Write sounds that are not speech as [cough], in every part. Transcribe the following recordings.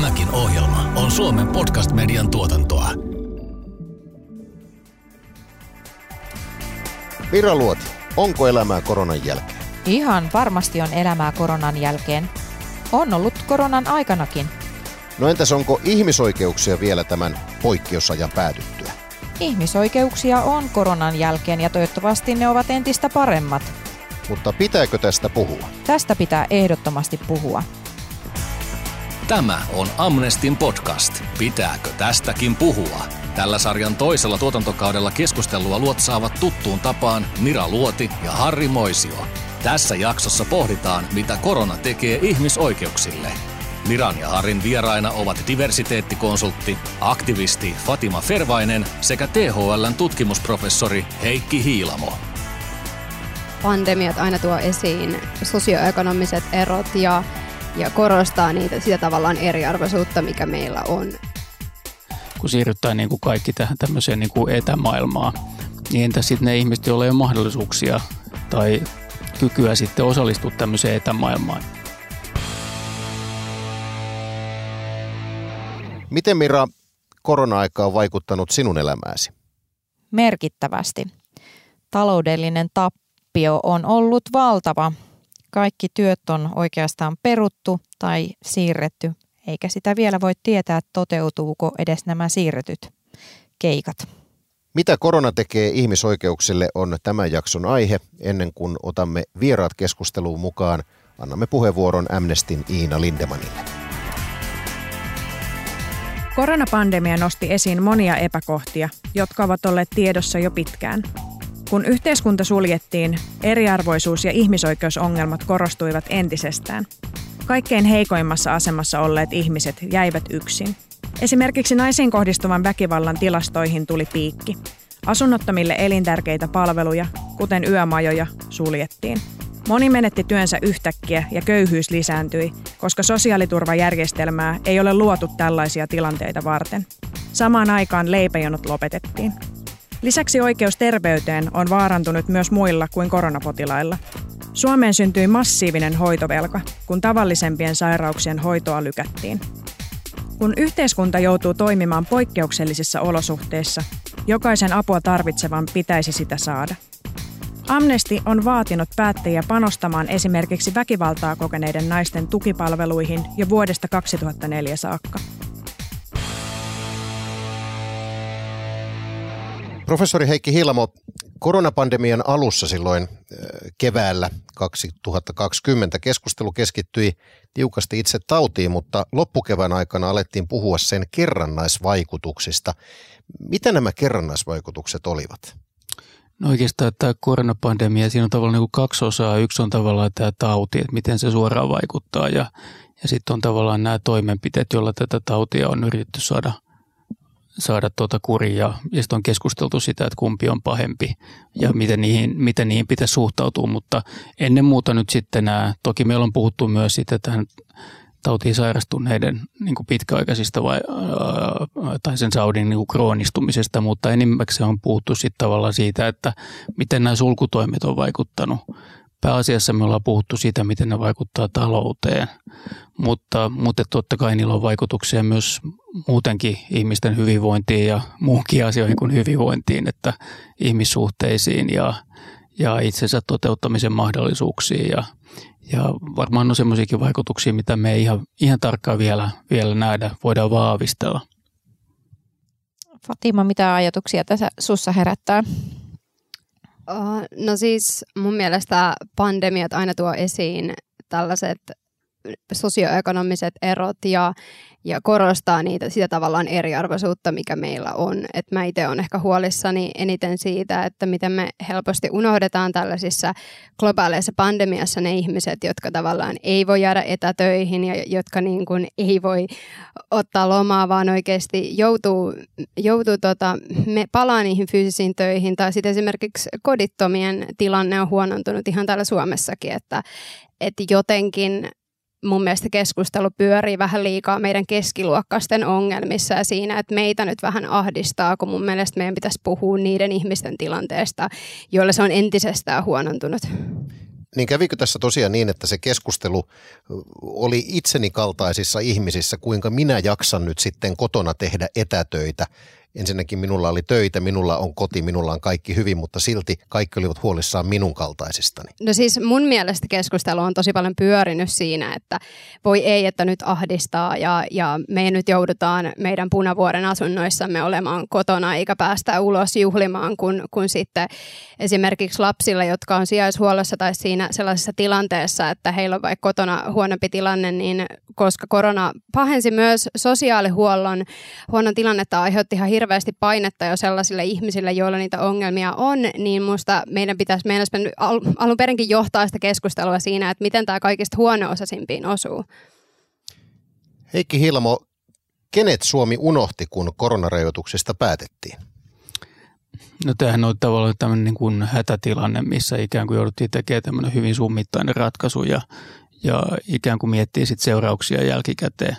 Tämäkin ohjelma on Suomen podcast-median tuotantoa. Mira Luoti, onko elämää koronan jälkeen? Ihan varmasti on elämää koronan jälkeen. On ollut koronan aikanakin. No entäs onko ihmisoikeuksia vielä tämän poikkeusajan päätyttyä? Ihmisoikeuksia on koronan jälkeen ja toivottavasti ne ovat entistä paremmat. Mutta pitääkö tästä puhua? Tästä pitää ehdottomasti puhua. Tämä on Amnestin podcast. Pitääkö tästäkin puhua? Tällä sarjan toisella tuotantokaudella keskustelua luotsaavat tuttuun tapaan Mira Luoti ja Harri Moisio. Tässä jaksossa pohditaan, mitä korona tekee ihmisoikeuksille. Miran ja Harin vieraina ovat diversiteettikonsultti, aktivisti Fatima Fervainen sekä THLn tutkimusprofessori Heikki Hiilamo. Pandemiat aina tuo esiin sosioekonomiset erot ja, ja korostaa niitä sitä tavallaan eriarvoisuutta, mikä meillä on. Kun siirrytään niin kuin kaikki tähän tämmöiseen niin kuin etämaailmaan, niin entä sitten ne ihmiset, joilla ei ole mahdollisuuksia tai kykyä sitten osallistua tämmöiseen etämaailmaan? Miten Mira korona-aika on vaikuttanut sinun elämääsi? Merkittävästi. Taloudellinen tappio on ollut valtava. Kaikki työt on oikeastaan peruttu tai siirretty, eikä sitä vielä voi tietää, toteutuuko edes nämä siirretyt keikat. Mitä korona tekee ihmisoikeuksille on tämän jakson aihe. Ennen kuin otamme vieraat keskusteluun mukaan, annamme puheenvuoron Amnestin Iina Lindemanille. Koronapandemia nosti esiin monia epäkohtia, jotka ovat olleet tiedossa jo pitkään. Kun yhteiskunta suljettiin, eriarvoisuus ja ihmisoikeusongelmat korostuivat entisestään. Kaikkein heikoimmassa asemassa olleet ihmiset jäivät yksin. Esimerkiksi naisiin kohdistuvan väkivallan tilastoihin tuli piikki. Asunnottomille elintärkeitä palveluja, kuten yömajoja, suljettiin. Moni menetti työnsä yhtäkkiä ja köyhyys lisääntyi, koska sosiaaliturvajärjestelmää ei ole luotu tällaisia tilanteita varten. Samaan aikaan leipäjonot lopetettiin. Lisäksi oikeus terveyteen on vaarantunut myös muilla kuin koronapotilailla. Suomeen syntyi massiivinen hoitovelka, kun tavallisempien sairauksien hoitoa lykättiin. Kun yhteiskunta joutuu toimimaan poikkeuksellisissa olosuhteissa, jokaisen apua tarvitsevan pitäisi sitä saada. Amnesti on vaatinut päättäjiä panostamaan esimerkiksi väkivaltaa kokeneiden naisten tukipalveluihin jo vuodesta 2004 saakka. Professori Heikki Hilamo, koronapandemian alussa silloin keväällä 2020 keskustelu keskittyi tiukasti itse tautiin, mutta loppukevään aikana alettiin puhua sen kerrannaisvaikutuksista. Mitä nämä kerrannaisvaikutukset olivat? No oikeastaan tämä koronapandemia, siinä on tavallaan niin kuin kaksi osaa. Yksi on tavallaan tämä tauti, että miten se suoraan vaikuttaa ja, ja sitten on tavallaan nämä toimenpiteet, joilla tätä tautia on yritetty saada – saada tuota kuria ja sitten on keskusteltu sitä, että kumpi on pahempi ja miten niihin, miten niihin pitäisi suhtautua, mutta ennen muuta nyt sitten nämä, toki meillä on puhuttu myös siitä tähän tautiin sairastuneiden niin kuin pitkäaikaisista vai, tai sen saudin niin kuin kroonistumisesta, mutta enimmäkseen on puhuttu sitten tavallaan siitä, että miten nämä sulkutoimet on vaikuttanut pääasiassa me ollaan puhuttu siitä, miten ne vaikuttaa talouteen, mutta, mutta totta kai niillä on vaikutuksia myös muutenkin ihmisten hyvinvointiin ja muunkin asioihin kuin hyvinvointiin, että ihmissuhteisiin ja, ja itsensä toteuttamisen mahdollisuuksiin ja, ja varmaan on semmoisiakin vaikutuksia, mitä me ei ihan, ihan tarkkaan vielä, vielä nähdä, voidaan vahvistella. Fatima, mitä ajatuksia tässä sussa herättää? No siis mun mielestä pandemiat aina tuo esiin tällaiset sosioekonomiset erot ja ja korostaa niitä, sitä tavallaan eriarvoisuutta, mikä meillä on. Et mä itse olen ehkä huolissani eniten siitä, että miten me helposti unohdetaan tällaisissa globaaleissa pandemiassa ne ihmiset, jotka tavallaan ei voi jäädä etätöihin ja jotka niin kuin ei voi ottaa lomaa, vaan oikeasti joutuu, joutuu tota, me palaa niihin fyysisiin töihin. Tai sitten esimerkiksi kodittomien tilanne on huonontunut ihan täällä Suomessakin, että, että jotenkin mun mielestä keskustelu pyörii vähän liikaa meidän keskiluokkaisten ongelmissa ja siinä, että meitä nyt vähän ahdistaa, kun mun mielestä meidän pitäisi puhua niiden ihmisten tilanteesta, joille se on entisestään huonontunut. Niin kävikö tässä tosiaan niin, että se keskustelu oli itseni kaltaisissa ihmisissä, kuinka minä jaksan nyt sitten kotona tehdä etätöitä ensinnäkin minulla oli töitä, minulla on koti, minulla on kaikki hyvin, mutta silti kaikki olivat huolissaan minun kaltaisistani. No siis mun mielestä keskustelu on tosi paljon pyörinyt siinä, että voi ei, että nyt ahdistaa ja, ja me nyt joudutaan meidän punavuoren asunnoissamme olemaan kotona eikä päästä ulos juhlimaan, kun, kun sitten esimerkiksi lapsilla, jotka on sijaishuollossa tai siinä sellaisessa tilanteessa, että heillä on vaikka kotona huonompi tilanne, niin koska korona pahensi myös sosiaalihuollon huonon tilannetta, aiheutti ihan hirveästi painetta jo sellaisille ihmisille, joilla niitä ongelmia on, niin minusta meidän pitäisi meidän al- alun perinkin johtaa sitä keskustelua siinä, että miten tämä kaikista huono-osaisimpiin osuu. Heikki Hilmo, kenet Suomi unohti, kun koronarajoituksista päätettiin? No tämähän on tavallaan tämmöinen niin kuin hätätilanne, missä ikään kuin jouduttiin tekemään tämmöinen hyvin summittainen ratkaisu ja, ja ikään kuin miettii sitten seurauksia jälkikäteen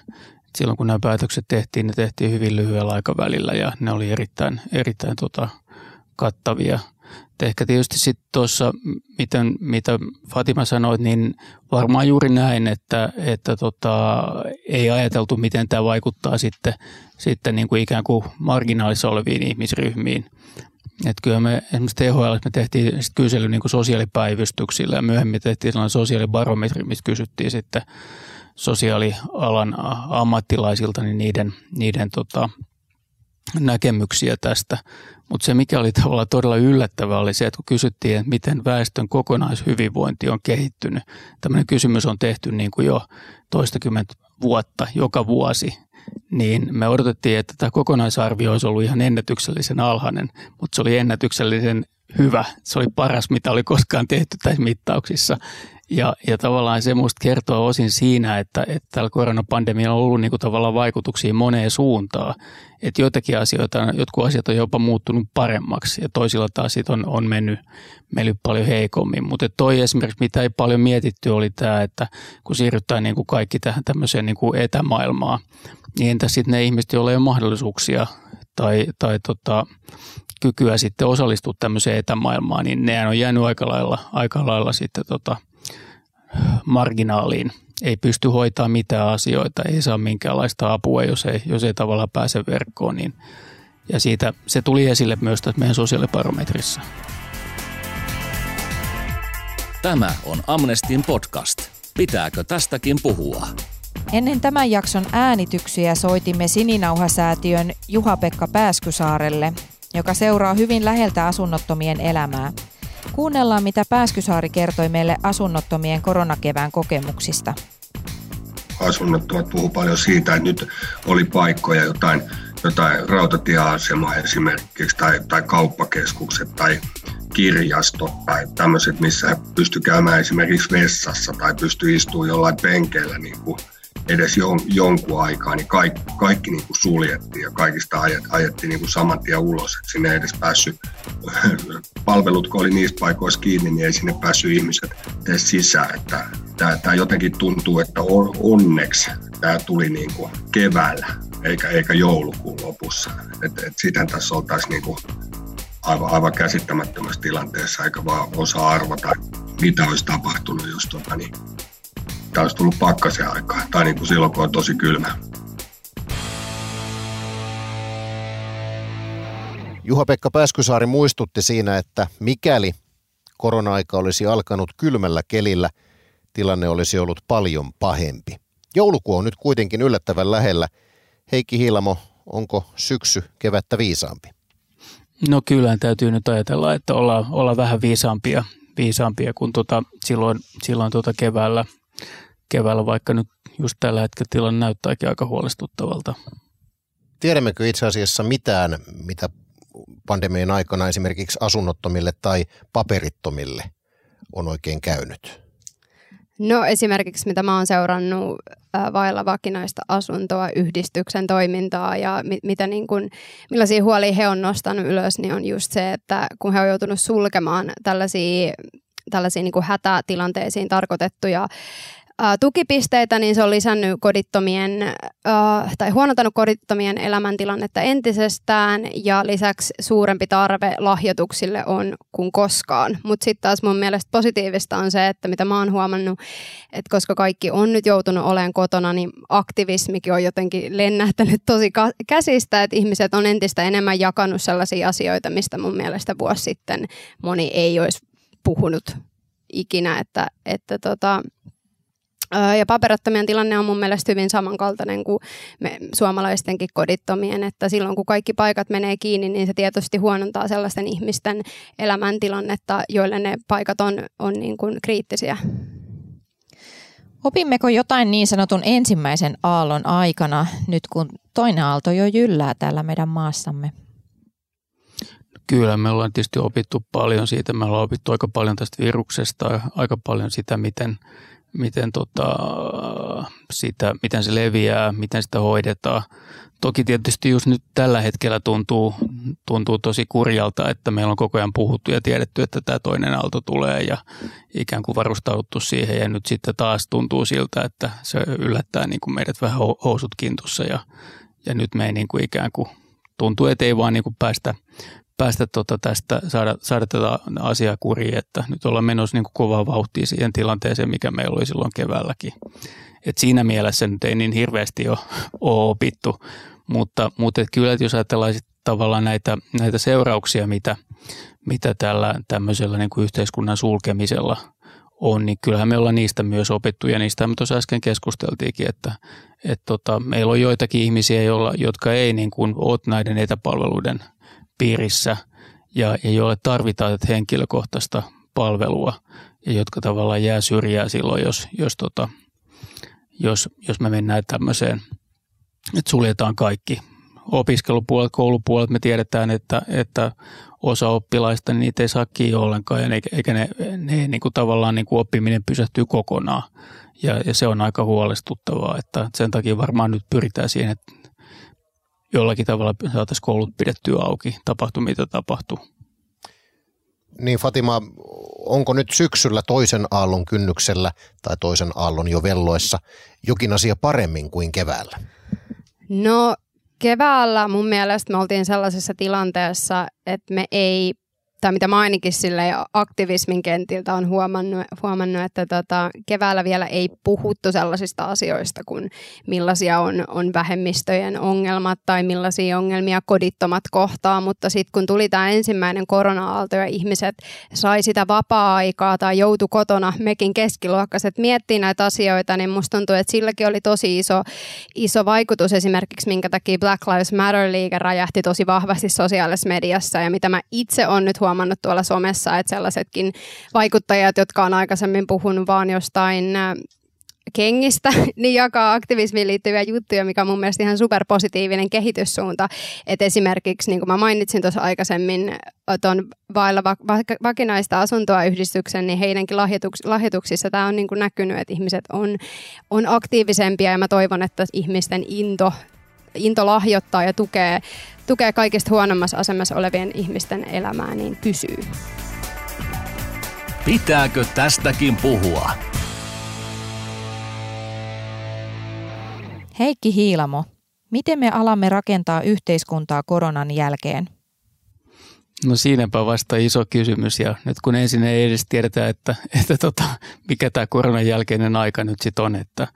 silloin kun nämä päätökset tehtiin, ne tehtiin hyvin lyhyellä aikavälillä ja ne oli erittäin, erittäin tota, kattavia. Et ehkä tietysti sitten tuossa, miten, mitä Fatima sanoi, niin varmaan juuri näin, että, että tota, ei ajateltu, miten tämä vaikuttaa sitten, sitten niin kuin ikään kuin marginaalissa oleviin ihmisryhmiin. Et kyllä me esimerkiksi THL me tehtiin sit kysely niin kuin sosiaalipäivystyksillä ja myöhemmin tehtiin sellainen sosiaalibarometri, missä kysyttiin sitten sosiaalialan ammattilaisilta niin niiden, niiden tota, näkemyksiä tästä. Mutta se, mikä oli tavallaan todella yllättävää, oli se, että kun kysyttiin, että miten väestön kokonaishyvinvointi on kehittynyt. Tämmöinen kysymys on tehty niin kuin jo toistakymmentä vuotta, joka vuosi. Niin me odotettiin, että tämä kokonaisarvio olisi ollut ihan ennätyksellisen alhainen, mutta se oli ennätyksellisen hyvä. Se oli paras, mitä oli koskaan tehty tässä mittauksissa. Ja, ja tavallaan se musta kertoo osin siinä, että, että tällä koronapandemialla on ollut niin kuin tavallaan vaikutuksia moneen suuntaan. Että joitakin asioita, jotkut asiat on jopa muuttunut paremmaksi ja toisilla taas sit on, on mennyt, mennyt paljon heikommin. Mutta toi esimerkiksi, mitä ei paljon mietitty, oli tämä, että kun siirrytään niin kuin kaikki tähän tämmöiseen niin kuin etämaailmaan, niin entä sitten ne ihmiset, joilla ei ole mahdollisuuksia tai, tai tota, kykyä sitten osallistua tämmöiseen etämaailmaan, niin ne on jäänyt aika lailla, aika lailla sitten tota, marginaaliin. Ei pysty hoitaa mitään asioita, ei saa minkäänlaista apua, jos ei, jos ei tavallaan pääse verkkoon. Niin, ja siitä se tuli esille myös tässä meidän sosiaalibarometrissa. Tämä on Amnestin podcast. Pitääkö tästäkin puhua? Ennen tämän jakson äänityksiä soitimme Sininauhasäätiön Juha-Pekka Pääskysaarelle, joka seuraa hyvin läheltä asunnottomien elämää. Kuunnellaan, mitä Pääskysaari kertoi meille asunnottomien koronakevään kokemuksista. Asunnottomat puhuu paljon siitä, että nyt oli paikkoja jotain, jotain rautatieasemaa esimerkiksi tai, tai kauppakeskukset tai kirjastot tai tämmöiset, missä pystyy käymään esimerkiksi vessassa tai pystyy istumaan jollain penkeillä niin kuin edes jon, jonkun aikaa, niin kaikki, kaikki niin kuin suljettiin ja kaikista ajet, ajettiin niin kuin saman tien ulos. Et sinne ei edes päässyt, [laughs] palvelut kun oli niistä paikoissa kiinni, niin ei sinne päässyt ihmiset edes sisään. Että tämä, tämä jotenkin tuntuu, että onneksi tämä tuli niin kuin keväällä eikä, eikä joulukuun lopussa. Et, et sitähän tässä oltaisiin niin kuin aivan, aivan käsittämättömässä tilanteessa, eikä vaan osaa arvata, mitä olisi tapahtunut, jos tota, niin tämä olisi tullut pakkasen aikaa, tai niin kuin silloin, kun on tosi kylmä. Juha-Pekka Pääskysaari muistutti siinä, että mikäli korona-aika olisi alkanut kylmällä kelillä, tilanne olisi ollut paljon pahempi. Joulukuu on nyt kuitenkin yllättävän lähellä. Heikki Hilmo, onko syksy kevättä viisaampi? No kyllä täytyy nyt ajatella, että ollaan, ollaan vähän viisaampia, viisaampia kuin tota, silloin, silloin tota keväällä – keväällä, vaikka nyt just tällä hetkellä tilanne näyttääkin aika huolestuttavalta. Tiedämmekö itse asiassa mitään, mitä pandemian aikana esimerkiksi asunnottomille tai paperittomille on oikein käynyt? No esimerkiksi mitä mä oon seurannut vailla vakinaista asuntoa, yhdistyksen toimintaa ja mit, mitä niin kun, millaisia huolia he on nostanut ylös, niin on just se, että kun he on joutunut sulkemaan tällaisia tällaisiin niin kuin hätätilanteisiin tarkoitettuja tukipisteitä, niin se on lisännyt kodittomien tai huonontanut kodittomien elämäntilannetta entisestään ja lisäksi suurempi tarve lahjoituksille on kuin koskaan. Mutta sitten taas mun mielestä positiivista on se, että mitä mä oon huomannut, että koska kaikki on nyt joutunut olemaan kotona, niin aktivismikin on jotenkin lennähtänyt tosi käsistä, että ihmiset on entistä enemmän jakanut sellaisia asioita, mistä mun mielestä vuosi sitten moni ei olisi puhunut ikinä, että, että tota, ja paperattomien tilanne on mun mielestä hyvin samankaltainen kuin me suomalaistenkin kodittomien, että silloin kun kaikki paikat menee kiinni, niin se tietysti huonontaa sellaisten ihmisten elämäntilannetta, joille ne paikat on, on niin kuin kriittisiä. Opimmeko jotain niin sanotun ensimmäisen aallon aikana, nyt kun toinen aalto jo jyllää täällä meidän maassamme? Kyllä, me ollaan tietysti opittu paljon siitä. Me ollaan opittu aika paljon tästä viruksesta ja aika paljon sitä, miten, miten, tota, sitä, miten se leviää, miten sitä hoidetaan. Toki tietysti just nyt tällä hetkellä tuntuu, tuntuu tosi kurjalta, että meillä on koko ajan puhuttu ja tiedetty, että tämä toinen aalto tulee ja ikään kuin varustauduttu siihen ja nyt sitten taas tuntuu siltä, että se yllättää niin kuin meidät vähän housut kintussa ja, ja nyt me ei niin kuin ikään kuin tuntuu, että ei vaan niin kuin päästä päästä tota tästä, saada, saada tätä asiaa kuriin, että nyt ollaan menossa niin kovaa vauhtia siihen tilanteeseen, mikä meillä oli silloin keväälläkin. Et siinä mielessä nyt ei niin hirveästi ole, ole opittu, mutta, mutta et kyllä, että jos ajatellaan sit tavallaan näitä, näitä seurauksia, mitä, mitä tällä tämmöisellä niin kuin yhteiskunnan sulkemisella on, niin kyllähän me ollaan niistä myös opittu ja niistä me tuossa äsken keskusteltiinkin, että, että tota, meillä on joitakin ihmisiä, joilla, jotka ei niin kuin ole näiden etäpalveluiden – piirissä ja, ja joille tarvitaan tätä henkilökohtaista palvelua ja jotka tavallaan jää syrjää silloin, jos, jos, tota, jos, jos me mennään tämmöiseen, että suljetaan kaikki. Opiskelupuolet, koulupuolet me tiedetään, että, että osa oppilaista niin niitä ei saa kiinni ollenkaan eikä, eikä ne, ne niin kuin tavallaan niin kuin oppiminen pysähtyy kokonaan. Ja, ja se on aika huolestuttavaa, että sen takia varmaan nyt pyritään siihen, että jollakin tavalla saataisiin koulut pidettyä auki, tapahtuu mitä tapahtuu. Niin Fatima, onko nyt syksyllä toisen aallon kynnyksellä tai toisen aallon jo velloissa jokin asia paremmin kuin keväällä? No keväällä mun mielestä me oltiin sellaisessa tilanteessa, että me ei tai mitä mä ainakin sille aktivismin kentiltä on huomannut, huomannut että tota, keväällä vielä ei puhuttu sellaisista asioista kuin millaisia on, on vähemmistöjen ongelmat tai millaisia ongelmia kodittomat kohtaa, mutta sitten kun tuli tämä ensimmäinen korona-aalto ja ihmiset sai sitä vapaa-aikaa tai joutu kotona, mekin keskiluokkaiset miettii näitä asioita, niin musta tuntuu, että silläkin oli tosi iso, iso vaikutus esimerkiksi, minkä takia Black Lives Matter-liike räjähti tosi vahvasti sosiaalisessa mediassa. Ja mitä mä itse on nyt huomannut, huomannut tuolla somessa, että sellaisetkin vaikuttajat, jotka on aikaisemmin puhunut vaan jostain äh, kengistä, [laughs] niin jakaa aktivismiin liittyviä juttuja, mikä on mun mielestä ihan superpositiivinen kehityssuunta. Et esimerkiksi, niin kuin mä mainitsin tuossa aikaisemmin, tuon vailla vakinaista asuntoa yhdistyksen, niin heidänkin lahjoituks- lahjoituksissa tämä on niin kuin näkynyt, että ihmiset on, on aktiivisempia ja mä toivon, että ihmisten into into lahjoittaa ja tukee, tukee kaikista huonommassa asemassa olevien ihmisten elämää, niin pysyy. Pitääkö tästäkin puhua? Heikki Hiilamo, miten me alamme rakentaa yhteiskuntaa koronan jälkeen? No siinäpä vasta iso kysymys ja nyt kun ensin ei edes tiedetä, että, että tota, mikä tämä koronan jälkeinen aika nyt sitten on, että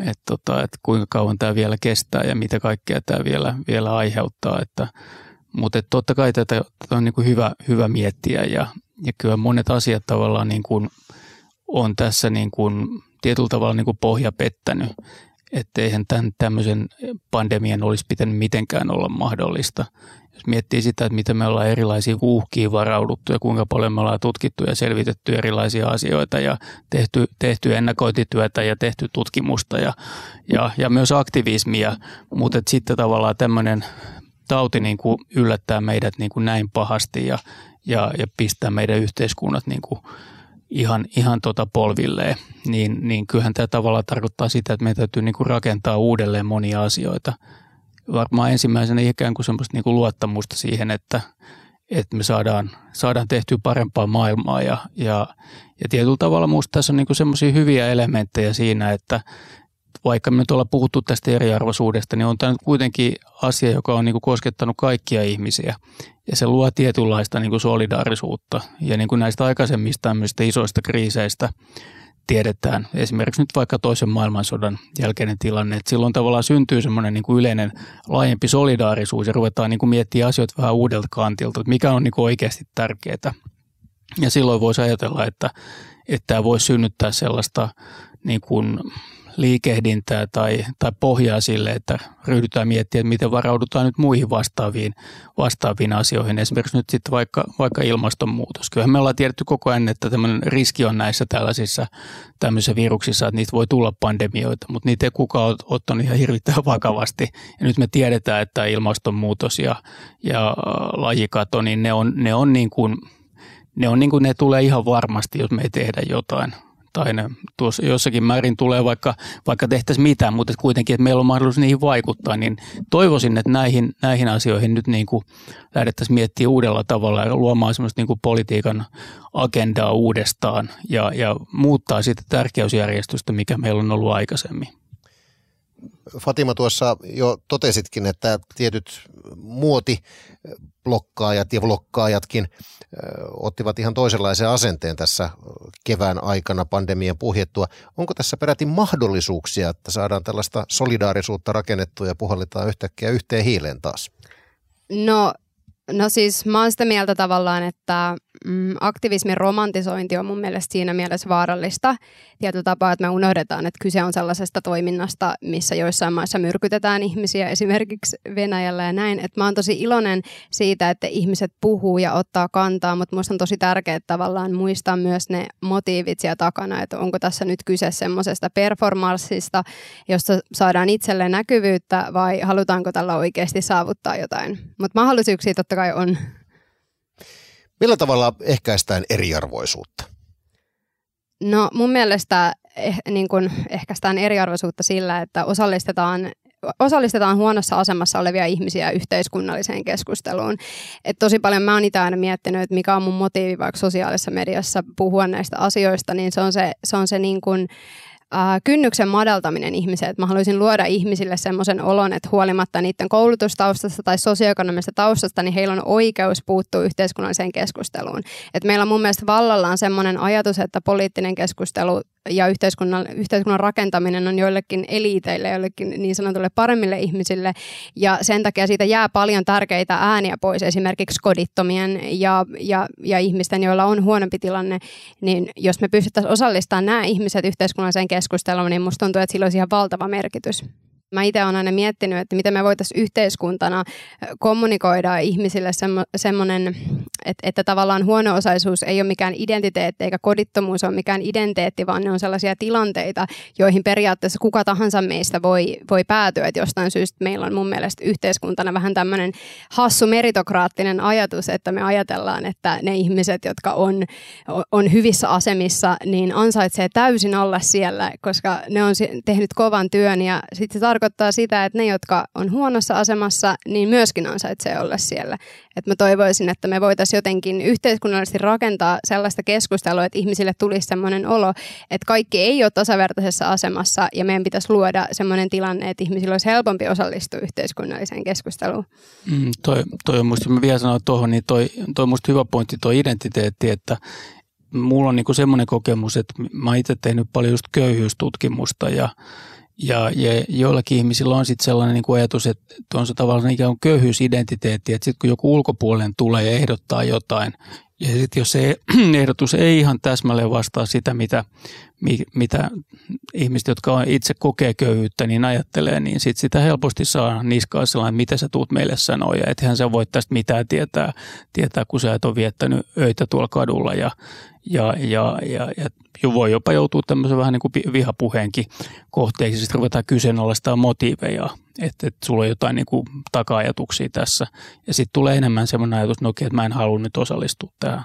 että tota, et kuinka kauan tämä vielä kestää ja mitä kaikkea tämä vielä, vielä aiheuttaa. Että, mutta et totta kai tätä, tätä on niin hyvä, hyvä miettiä ja, ja kyllä monet asiat tavallaan niin kuin on tässä niin kuin tietyllä tavalla niin kuin pohja pettänyt, että eihän tämän tämmöisen pandemian olisi pitänyt mitenkään olla mahdollista – jos miettii sitä, että miten me ollaan erilaisiin uhkiin varauduttu ja kuinka paljon me ollaan tutkittu ja selvitetty erilaisia asioita ja tehty, tehty ennakointityötä ja tehty tutkimusta ja, ja, ja myös aktivismia, mutta sitten tavallaan tämmöinen tauti niin kuin yllättää meidät niin kuin näin pahasti ja, ja, ja pistää meidän yhteiskunnat niin kuin ihan, ihan tota polvilleen, niin, niin kyllähän tämä tavallaan tarkoittaa sitä, että meidän täytyy niin kuin rakentaa uudelleen monia asioita – varmaan ensimmäisenä ikään kuin semmoista niin kuin luottamusta siihen, että, että me saadaan, saadaan tehtyä parempaa maailmaa ja, ja, ja tietyllä tavalla minusta tässä on niin semmoisia hyviä elementtejä siinä, että vaikka me nyt ollaan puhuttu tästä eriarvoisuudesta, niin on tämä nyt kuitenkin asia, joka on niin kuin koskettanut kaikkia ihmisiä. Ja se luo tietynlaista niin kuin solidaarisuutta. Ja niin kuin näistä aikaisemmista tämmöistä isoista kriiseistä tiedetään, esimerkiksi nyt vaikka toisen maailmansodan jälkeinen tilanne, että silloin tavallaan syntyy semmoinen niin kuin yleinen laajempi solidaarisuus ja ruvetaan niin kuin miettimään asioita vähän uudelta kantilta, että mikä on niin kuin oikeasti tärkeää. Ja silloin voisi ajatella, että, että tämä voisi synnyttää sellaista niin kuin liikehdintää tai, tai pohjaa sille, että ryhdytään miettimään, miten varaudutaan nyt muihin vastaaviin, vastaaviin asioihin. Esimerkiksi nyt sitten vaikka, vaikka ilmastonmuutos. Kyllähän me ollaan tiedetty koko ajan, että tämmöinen riski on näissä tällaisissa tämmöisissä viruksissa, että niitä voi tulla pandemioita, mutta niitä ei kukaan ole ottanut ihan hirvittävän vakavasti. Ja nyt me tiedetään, että ilmastonmuutos ja, ja lajikato, niin ne on, ne on niin kuin ne, on niin kuin ne tulee ihan varmasti, jos me ei tehdä jotain tai ne tuossa jossakin määrin tulee, vaikka, vaikka tehtäisiin mitään, mutta kuitenkin, että meillä on mahdollisuus niihin vaikuttaa, niin toivoisin, että näihin, näihin asioihin nyt niin kuin lähdettäisiin miettimään uudella tavalla ja luomaan semmoista niin kuin politiikan agendaa uudestaan ja, ja muuttaa sitä tärkeysjärjestystä, mikä meillä on ollut aikaisemmin. Fatima tuossa jo totesitkin, että tietyt muotiblokkaajat ja blokkaajatkin ottivat ihan toisenlaisen asenteen tässä kevään aikana pandemian puhjettua. Onko tässä peräti mahdollisuuksia, että saadaan tällaista solidaarisuutta rakennettua ja puhalletaan yhtäkkiä yhteen hiileen taas? No No siis mä oon sitä mieltä tavallaan, että mm, aktivismin romantisointi on mun mielestä siinä mielessä vaarallista. Tietyllä tapaa, että me unohdetaan, että kyse on sellaisesta toiminnasta, missä joissain maissa myrkytetään ihmisiä, esimerkiksi Venäjällä ja näin. Että mä oon tosi iloinen siitä, että ihmiset puhuu ja ottaa kantaa, mutta musta on tosi tärkeää tavallaan muistaa myös ne motiivit siellä takana, että onko tässä nyt kyse semmoisesta performanssista, josta saadaan itselleen näkyvyyttä vai halutaanko tällä oikeasti saavuttaa jotain. Mutta mahdollisuuksia totta kai on. Millä tavalla ehkäistään eriarvoisuutta? No mun mielestä eh, niin kun ehkäistään eriarvoisuutta sillä, että osallistetaan osallistetaan huonossa asemassa olevia ihmisiä yhteiskunnalliseen keskusteluun. Et tosi paljon mä oon itse aina miettinyt, että mikä on mun motiivi vaikka sosiaalisessa mediassa puhua näistä asioista, niin se on se, se, on se niin kuin, äh, kynnyksen madaltaminen ihmiselle. Mä haluaisin luoda ihmisille semmoisen olon, että huolimatta niiden koulutustaustasta tai sosioekonomisesta taustasta, niin heillä on oikeus puuttua yhteiskunnalliseen keskusteluun. Et meillä on mun mielestä vallallaan semmoinen ajatus, että poliittinen keskustelu ja yhteiskunnan, yhteiskunnan rakentaminen on joillekin eliiteille, joillekin niin sanotulle paremmille ihmisille. Ja sen takia siitä jää paljon tärkeitä ääniä pois, esimerkiksi kodittomien ja, ja, ja ihmisten, joilla on huonompi tilanne. Niin jos me pystyttäisiin osallistamaan nämä ihmiset yhteiskunnalliseen keskusteluun, niin musta tuntuu, että sillä olisi ihan valtava merkitys. Mä itse olen aina miettinyt, että miten me voitaisiin yhteiskuntana kommunikoida ihmisille semmo, semmoinen, että, että tavallaan huono-osaisuus ei ole mikään identiteetti eikä kodittomuus ole mikään identiteetti, vaan ne on sellaisia tilanteita, joihin periaatteessa kuka tahansa meistä voi, voi päätyä. Että jostain syystä meillä on mun mielestä yhteiskuntana vähän tämmöinen hassu meritokraattinen ajatus, että me ajatellaan, että ne ihmiset, jotka on, on hyvissä asemissa, niin ansaitsee täysin olla siellä, koska ne on tehnyt kovan työn ja sitten se tarkoittaa sitä, että ne, jotka on huonossa asemassa, niin myöskin ansaitsee olla siellä. Et mä toivoisin, että me voitaisiin jotenkin yhteiskunnallisesti rakentaa sellaista keskustelua, että ihmisille tulisi sellainen olo, että kaikki ei ole tasavertaisessa asemassa ja meidän pitäisi luoda sellainen tilanne, että ihmisillä olisi helpompi osallistua yhteiskunnalliseen keskusteluun. Mm, toi, toi on musta, mä vielä sanon tuohon, niin toi, toi musta hyvä pointti, toi identiteetti, että mulla on niinku semmoinen kokemus, että mä itse tehnyt paljon just köyhyystutkimusta ja ja, ja joillakin ihmisillä on sitten sellainen niin kuin ajatus, että on se tavallaan ikään kuin köyhyysidentiteetti, että sitten kun joku ulkopuolinen tulee ja ehdottaa jotain, ja sitten jos se [clears throat] ehdotus ei ihan täsmälleen vastaa sitä, mitä, mitä ihmiset, jotka on itse kokee köyhyyttä, niin ajattelee, niin sitten sitä helposti saa niskaa sellainen, mitä sä tuut meille sanoa, ja ethän sä voi tästä mitään tietää, tietää, kun sä et ole viettänyt öitä tuolla kadulla, ja, ja, ja, ja, ja voi jopa joutua tämmöisen vähän niin kuin vihapuheenkin kohteeksi. Sitten ruvetaan kyseenalaistaa motiiveja, että, että sulla on jotain niin kuin taka-ajatuksia tässä. Ja sitten tulee enemmän semmoinen ajatus, no okei, että mä en halua nyt osallistua tähän.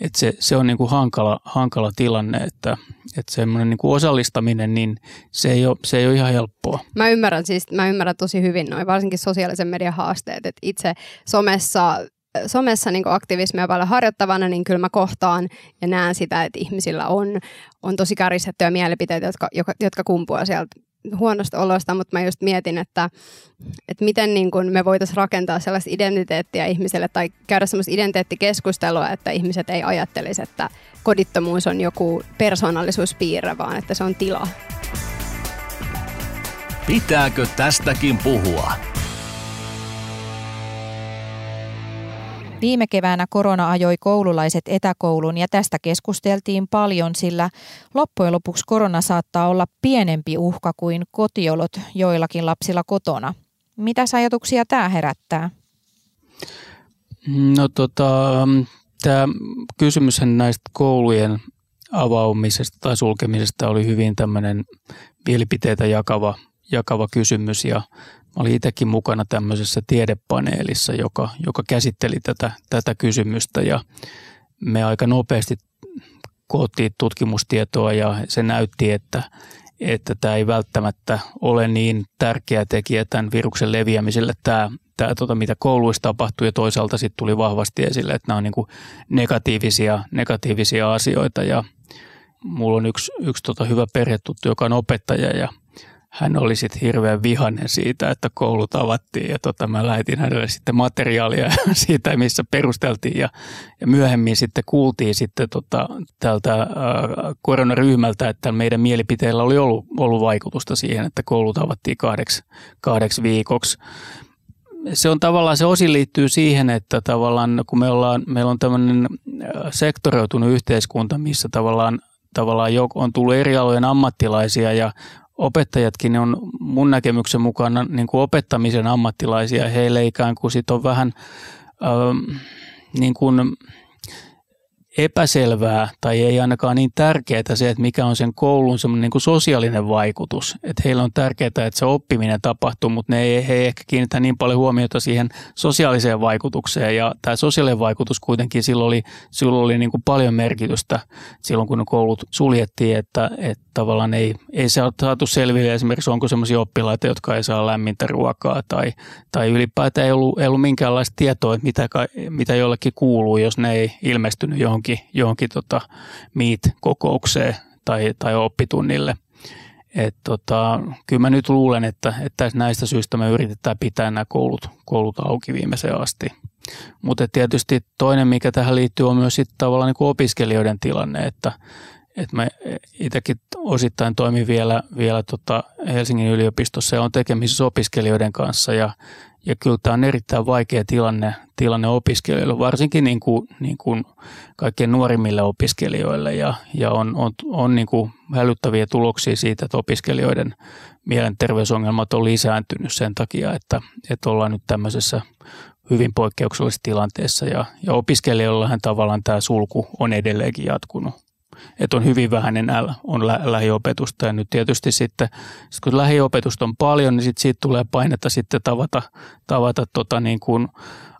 Että se, se on niin kuin hankala, hankala tilanne, että, että semmoinen niin kuin osallistaminen, niin se ei, ole, se ei ole ihan helppoa. Mä ymmärrän siis, mä ymmärrän tosi hyvin noin, varsinkin sosiaalisen median haasteet, että itse somessa somessa niin aktivismia paljon harjoittavana, niin kyllä mä kohtaan ja näen sitä, että ihmisillä on, on tosi käristettyjä mielipiteitä, jotka, jotka kumpuaa sieltä huonosta olosta, mutta mä just mietin, että, että miten niin kun me voitaisiin rakentaa sellaista identiteettiä ihmiselle tai käydä sellaista identiteettikeskustelua, että ihmiset ei ajattelisi, että kodittomuus on joku persoonallisuuspiirre, vaan että se on tila. Pitääkö tästäkin puhua? Viime keväänä korona ajoi koululaiset etäkoulun ja tästä keskusteltiin paljon, sillä loppujen lopuksi korona saattaa olla pienempi uhka kuin kotiolot joillakin lapsilla kotona. Mitä ajatuksia tämä herättää? No tota, tämä kysymys näistä koulujen avaumisesta tai sulkemisesta oli hyvin tämmöinen mielipiteitä jakava, jakava kysymys ja Mä olin itsekin mukana tämmöisessä tiedepaneelissa, joka, joka käsitteli tätä, tätä kysymystä ja me aika nopeasti koottiin tutkimustietoa ja se näytti, että, että tämä ei välttämättä ole niin tärkeä tekijä tämän viruksen leviämiselle. Tämä, tämä tota, mitä kouluissa tapahtuu ja toisaalta sitten tuli vahvasti esille, että nämä on niin negatiivisia, negatiivisia asioita. Ja mulla on yksi, yksi tota hyvä perhetuttu, joka on opettaja ja – hän oli sitten hirveän vihainen siitä, että koulut avattiin ja tota, mä lähetin hänelle sitten materiaalia [laughs] siitä, missä perusteltiin ja, ja myöhemmin sitten kuultiin sitten tota, tältä äh, koronaryhmältä, että meidän mielipiteillä oli ollut, ollut vaikutusta siihen, että koulut avattiin kahdeksi, kahdeksi viikoksi. Se on tavallaan, se osin liittyy siihen, että tavallaan kun me ollaan, meillä on tämmöinen sektorioitunut yhteiskunta, missä tavallaan tavallaan on tullut eri alojen ammattilaisia ja opettajatkin on mun näkemyksen mukaan niin kuin opettamisen ammattilaisia. Heille ikään kuin sit on vähän äh, niin kuin epäselvää tai ei ainakaan niin tärkeää se, että mikä on sen koulun niin kuin sosiaalinen vaikutus. Että heillä on tärkeää, että se oppiminen tapahtuu, mutta ne ei, he ei ehkä kiinnitä niin paljon huomiota siihen sosiaaliseen vaikutukseen. Ja tämä sosiaalinen vaikutus kuitenkin silloin oli, silloin oli niin kuin paljon merkitystä silloin, kun koulut suljettiin, että, että tavallaan ei, ei saatu selville esimerkiksi, onko sellaisia oppilaita, jotka ei saa lämmintä ruokaa tai, tai ylipäätään ei ollut, ei ollut minkäänlaista tietoa, että mitä, mitä jollekin kuuluu, jos ne ei ilmestynyt johonkin, johonkin tota meet-kokoukseen tai, tai oppitunnille. Et tota, kyllä mä nyt luulen, että, että näistä syistä me yritetään pitää nämä koulut, koulut auki viimeiseen asti. Mutta tietysti toinen, mikä tähän liittyy, on myös sit tavallaan niin opiskelijoiden tilanne, että että mä itsekin osittain toimin vielä, vielä tota Helsingin yliopistossa ja on tekemisissä opiskelijoiden kanssa ja, ja kyllä tämä on erittäin vaikea tilanne, tilanne opiskelijoille, varsinkin niin kuin, niin kuin kaikkien nuorimmille opiskelijoille. Ja, ja on, on, on niin kuin hälyttäviä tuloksia siitä, että opiskelijoiden mielenterveysongelmat on lisääntynyt sen takia, että, että ollaan nyt tämmöisessä hyvin poikkeuksellisessa tilanteessa. Ja, ja opiskelijoillahan tavallaan tämä sulku on edelleenkin jatkunut että on hyvin vähän enää on lä- lähiopetusta. Ja nyt tietysti sitten, sit kun lähiopetusta on paljon, niin sit siitä tulee painetta sitten tavata, tavata tota niin kuin,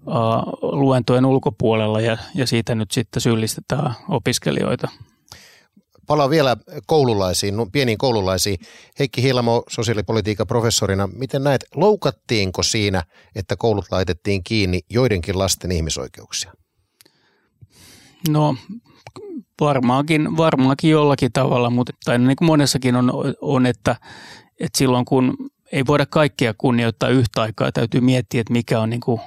uh, luentojen ulkopuolella ja, ja siitä nyt sitten syyllistetään opiskelijoita. Palaan vielä koululaisiin, pieniin koululaisiin. Heikki Hilmo, sosiaalipolitiikan professorina, miten näet, loukattiinko siinä, että koulut laitettiin kiinni joidenkin lasten ihmisoikeuksia? No Varmaankin, varmaankin jollakin tavalla, mutta tai niin kuin monessakin on, on että, että silloin kun ei voida kaikkia kunnioittaa yhtä aikaa, täytyy miettiä, että mikä on niin kuin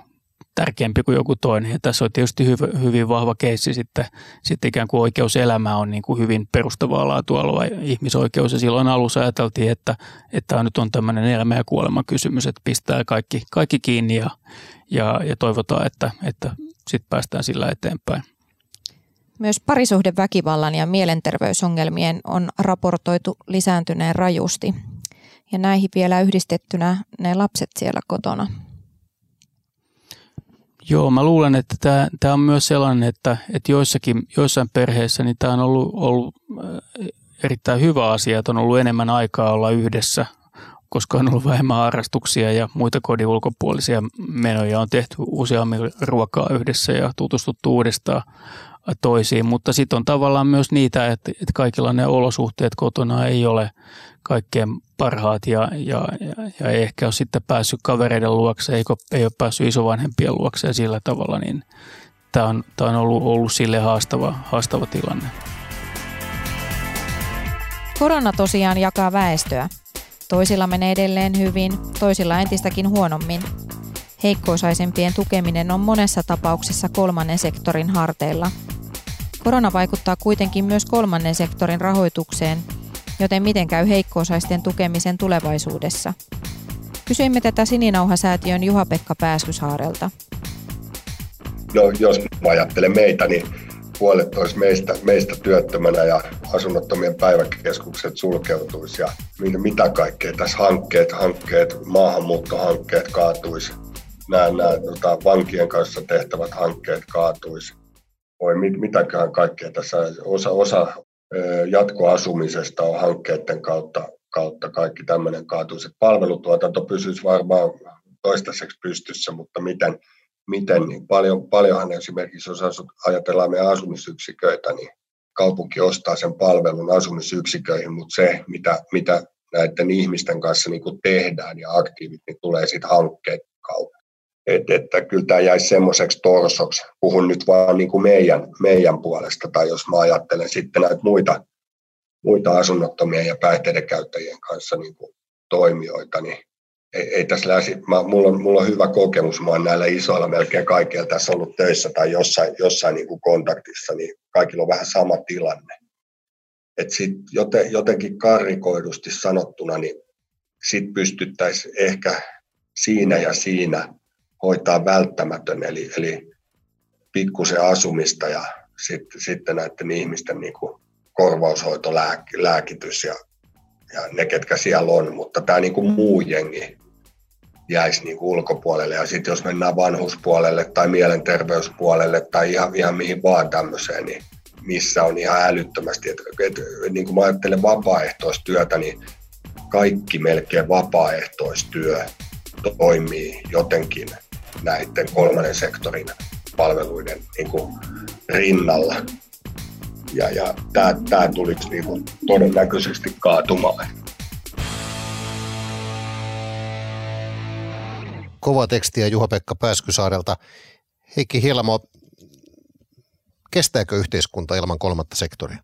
tärkeämpi kuin joku toinen. Ja tässä on tietysti hyvin, hyvin vahva keissi sitten, sitten ikään kuin oikeuselämä on niin kuin hyvin perustavaa laatua oleva ihmisoikeus. Ja silloin alussa ajateltiin, että, että nyt on tämmöinen elämä ja kuolema kysymys, että pistää kaikki, kaikki kiinni ja, ja, ja toivotaan, että, että sitten päästään sillä eteenpäin. Myös parisuhdeväkivallan ja mielenterveysongelmien on raportoitu lisääntyneen rajusti. Ja näihin vielä yhdistettynä ne lapset siellä kotona. Joo, mä luulen, että tämä, tämä on myös sellainen, että, että joissakin, joissain perheissä niin tämä on ollut, ollut äh, erittäin hyvä asia, että on ollut enemmän aikaa olla yhdessä, koska on ollut vähemmän harrastuksia ja muita kodin ulkopuolisia menoja. On tehty useammin ruokaa yhdessä ja tutustuttu uudestaan toisiin. Mutta sitten on tavallaan myös niitä, että, että kaikilla ne olosuhteet kotona ei ole kaikkein parhaat ja, ja, ja, ja ei ehkä ole sitten päässyt kavereiden luokse, ei, ei ole päässyt isovanhempien luokse ja sillä tavalla, niin tämä on, tämä on ollut, ollut sille haastava, haastava tilanne. Korona tosiaan jakaa väestöä. Toisilla menee edelleen hyvin, toisilla entistäkin huonommin. Heikkoosaisempien tukeminen on monessa tapauksessa kolmannen sektorin harteilla. Korona vaikuttaa kuitenkin myös kolmannen sektorin rahoitukseen, joten miten käy heikkoosaisten tukemisen tulevaisuudessa? Kysyimme tätä Sininauhasäätiön Juha-Pekka Pääskysaarelta. No, jos ajattelen meitä, niin puolet olisi meistä, meistä työttömänä ja asunnottomien päiväkeskukset sulkeutuisi ja mitä kaikkea tässä hankkeet, hankkeet, maahanmuuttohankkeet kaatuisi, nämä, nämä tota, vankien kanssa tehtävät hankkeet kaatuisi. Voi mit, mitäkään kaikkea tässä, osa, osa jatkoasumisesta on hankkeiden kautta, kautta kaikki tämmöinen kaatuisi. Palvelutuotanto pysyisi varmaan toistaiseksi pystyssä, mutta miten, miten niin paljon, paljonhan esimerkiksi jos ajatellaan meidän asumisyksiköitä, niin kaupunki ostaa sen palvelun asumisyksiköihin, mutta se, mitä, mitä näiden ihmisten kanssa niin tehdään ja aktiivit, niin tulee sitten hankkeet kautta. Et, että kyllä tämä jäisi semmoiseksi torsoksi. Puhun nyt vaan niin kuin meidän, meidän puolesta, tai jos mä ajattelen sitten näitä muita, muita asunnottomia ja päihteiden käyttäjien kanssa niin kuin toimijoita, niin ei, ei tässä läsi, mä, mulla, on, mulla on hyvä kokemus, mä oon näillä isoilla melkein kaikilla tässä ollut töissä tai jossain, jossain niin kuin kontaktissa, niin kaikilla on vähän sama tilanne. Et sit joten, jotenkin karrikoidusti sanottuna, niin sit pystyttäisiin ehkä siinä ja siinä hoitaa välttämätön, eli, eli pikkusen asumista ja sitten, sitten näiden ihmisten niin kuin korvaushoito, lääkitys ja, ja ne, ketkä siellä on, mutta tämä niin kuin muu jengi jäisi niin kuin ulkopuolelle. Ja sitten jos mennään vanhuspuolelle tai mielenterveyspuolelle tai ihan, ihan mihin vaan tämmöiseen, niin missä on ihan älyttömästi. Et, et, niin kuin mä ajattelen vapaaehtoistyötä, niin kaikki melkein vapaaehtoistyö toimii jotenkin näiden kolmannen sektorin palveluiden niin kuin rinnalla. Ja, ja tämä tulisi niin kuin todennäköisesti kaatumaan. Kova tekstiä Juha-Pekka Pääskysaarelta. Heikki Hielamo, kestääkö yhteiskunta ilman kolmatta sektoria?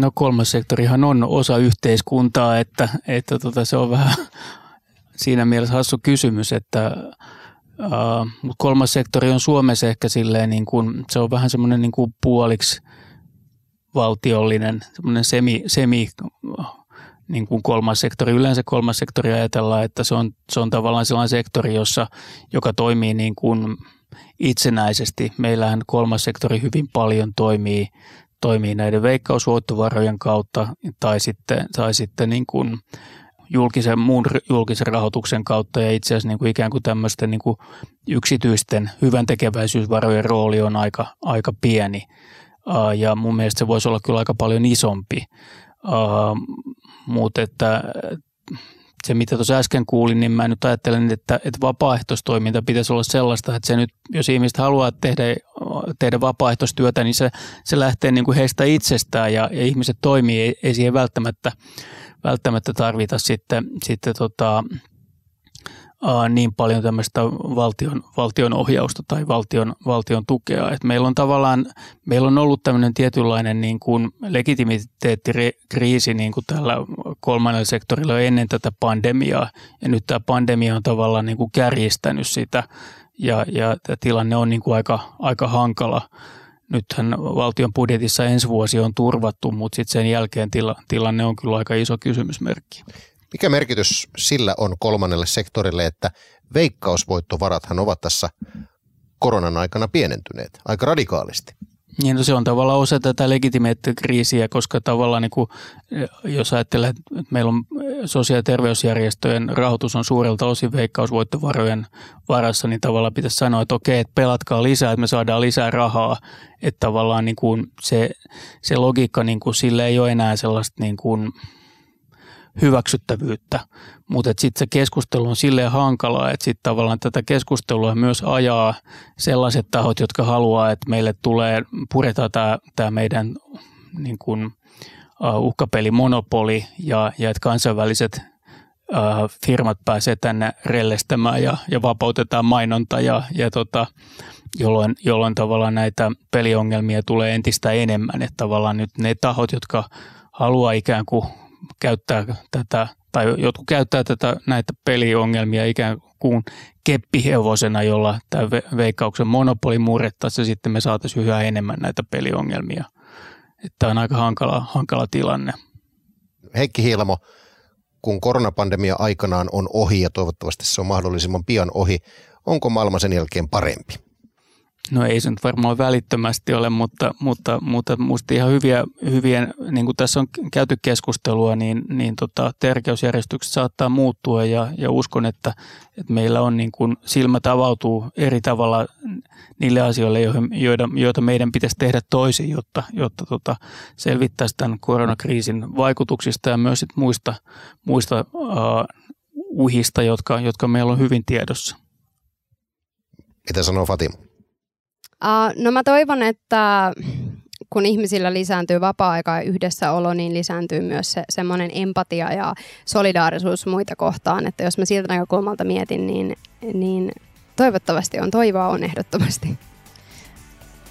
No kolmas sektorihan on osa yhteiskuntaa, että, että tota, se on vähän siinä mielessä hassu kysymys, että uh, kolmas sektori on Suomessa ehkä silleen niin kuin, se on vähän semmoinen niin kuin puoliksi valtiollinen, semmoinen semi, semi niin kuin kolmas sektori. Yleensä kolmas sektori ajatellaan, että se on, se on tavallaan sellainen sektori, jossa, joka toimii niin kuin itsenäisesti. Meillähän kolmas sektori hyvin paljon toimii, toimii näiden veikkausvoittovarojen kautta tai sitten, tai sitten niin kuin julkisen, muun julkisen rahoituksen kautta ja itse asiassa niin kuin ikään kuin tämmöisten niin kuin yksityisten hyvän tekeväisyysvarojen rooli on aika, aika pieni ja mun mielestä se voisi olla kyllä aika paljon isompi. Mutta että se, mitä tuossa äsken kuulin, niin mä nyt ajattelen, että, että vapaaehtoistoiminta pitäisi olla sellaista, että se nyt, jos ihmiset haluaa tehdä, tehdä vapaaehtoistyötä, niin se, se lähtee niin kuin heistä itsestään ja, ja ihmiset toimii, ei, ei siihen välttämättä välttämättä tarvita sitten, sitten tota, ää, niin paljon tämmöistä valtion, valtion ohjausta tai valtion, valtion tukea. Et meillä on tavallaan, meillä on ollut tämmöinen tietynlainen niin kuin legitimiteettikriisi niin kuin tällä kolmannella sektorilla ennen tätä pandemiaa. Ja nyt tämä pandemia on tavallaan niin kuin kärjistänyt sitä ja, ja tilanne on niin kuin aika, aika hankala nythän valtion budjetissa ensi vuosi on turvattu, mutta sitten sen jälkeen tila, tilanne on kyllä aika iso kysymysmerkki. Mikä merkitys sillä on kolmannelle sektorille, että veikkausvoittovarathan ovat tässä koronan aikana pienentyneet aika radikaalisti? Niin, no se on tavallaan osa tätä legitimeettikriisiä, koska tavallaan niin kuin, jos ajattelee, että meillä on sosiaali- ja terveysjärjestöjen rahoitus on suurelta osin veikkausvoittovarojen varassa, niin tavallaan pitäisi sanoa, että okei, että pelatkaa lisää, että me saadaan lisää rahaa. Että tavallaan niin kuin se, se logiikka, niin kuin, sille ei ole enää sellaista niin kuin hyväksyttävyyttä. Mutta sitten se keskustelu on silleen hankalaa, että sitten tavallaan tätä keskustelua myös ajaa sellaiset tahot, jotka haluaa, että meille tulee, puretaan tämä meidän niin kuin, uh, uhkapelimonopoli ja, ja että kansainväliset uh, firmat pääsee tänne rellestämään ja, ja vapautetaan mainonta ja, ja tota, jolloin, jolloin tavallaan näitä peliongelmia tulee entistä enemmän. Että tavallaan nyt ne tahot, jotka haluaa ikään kuin käyttää tätä, tai jotkut käyttää tätä, näitä peliongelmia ikään kuin keppihevosena, jolla tämä veikkauksen monopoli murrettaisiin ja sitten me saataisiin yhä enemmän näitä peliongelmia. Tämä on aika hankala, hankala tilanne. Heikki Hiilamo, kun koronapandemia aikanaan on ohi ja toivottavasti se on mahdollisimman pian ohi, onko maailma sen jälkeen parempi? No ei se nyt varmaan välittömästi ole, mutta, mutta, mutta musta ihan hyviä, hyviä, niin kuin tässä on käyty keskustelua, niin, niin tota, tärkeysjärjestykset saattaa muuttua ja, ja uskon, että, että meillä on niin kuin silmä tavautuu eri tavalla niille asioille, joita, joita meidän pitäisi tehdä toisin, jotta, jotta tota, selvittäisiin tämän koronakriisin vaikutuksista ja myös sit muista, muista uh, uhista, jotka, jotka meillä on hyvin tiedossa. Mitä sanoo Fatima? Uh, no mä toivon, että kun ihmisillä lisääntyy vapaa-aika ja yhdessäolo, niin lisääntyy myös se, semmoinen empatia ja solidaarisuus muita kohtaan. Että jos mä siltä näkökulmalta mietin, niin, niin toivottavasti on toivoa on ehdottomasti.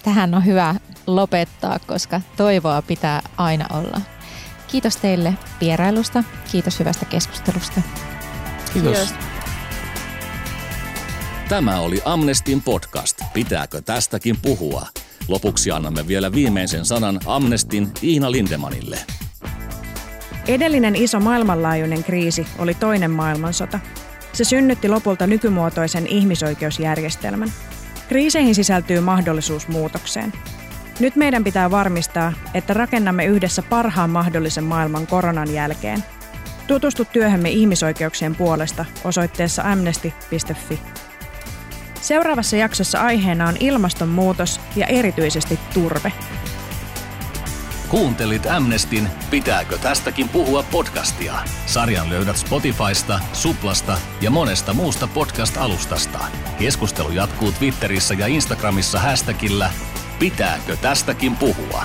Tähän on hyvä lopettaa, koska toivoa pitää aina olla. Kiitos teille vierailusta. Kiitos hyvästä keskustelusta. Kiitos. Kiitos. Tämä oli Amnestin podcast. Pitääkö tästäkin puhua? Lopuksi annamme vielä viimeisen sanan Amnestin Iina Lindemanille. Edellinen iso maailmanlaajuinen kriisi oli toinen maailmansota. Se synnytti lopulta nykymuotoisen ihmisoikeusjärjestelmän. Kriiseihin sisältyy mahdollisuus muutokseen. Nyt meidän pitää varmistaa, että rakennamme yhdessä parhaan mahdollisen maailman koronan jälkeen. Tutustu työhömme ihmisoikeuksien puolesta osoitteessa amnesty.fi. Seuraavassa jaksossa aiheena on ilmastonmuutos ja erityisesti turve. Kuuntelit Amnestin Pitääkö tästäkin puhua podcastia? Sarjan löydät Spotifysta, Suplasta ja monesta muusta podcast-alustasta. Keskustelu jatkuu Twitterissä ja Instagramissa hashtagillä Pitääkö tästäkin puhua?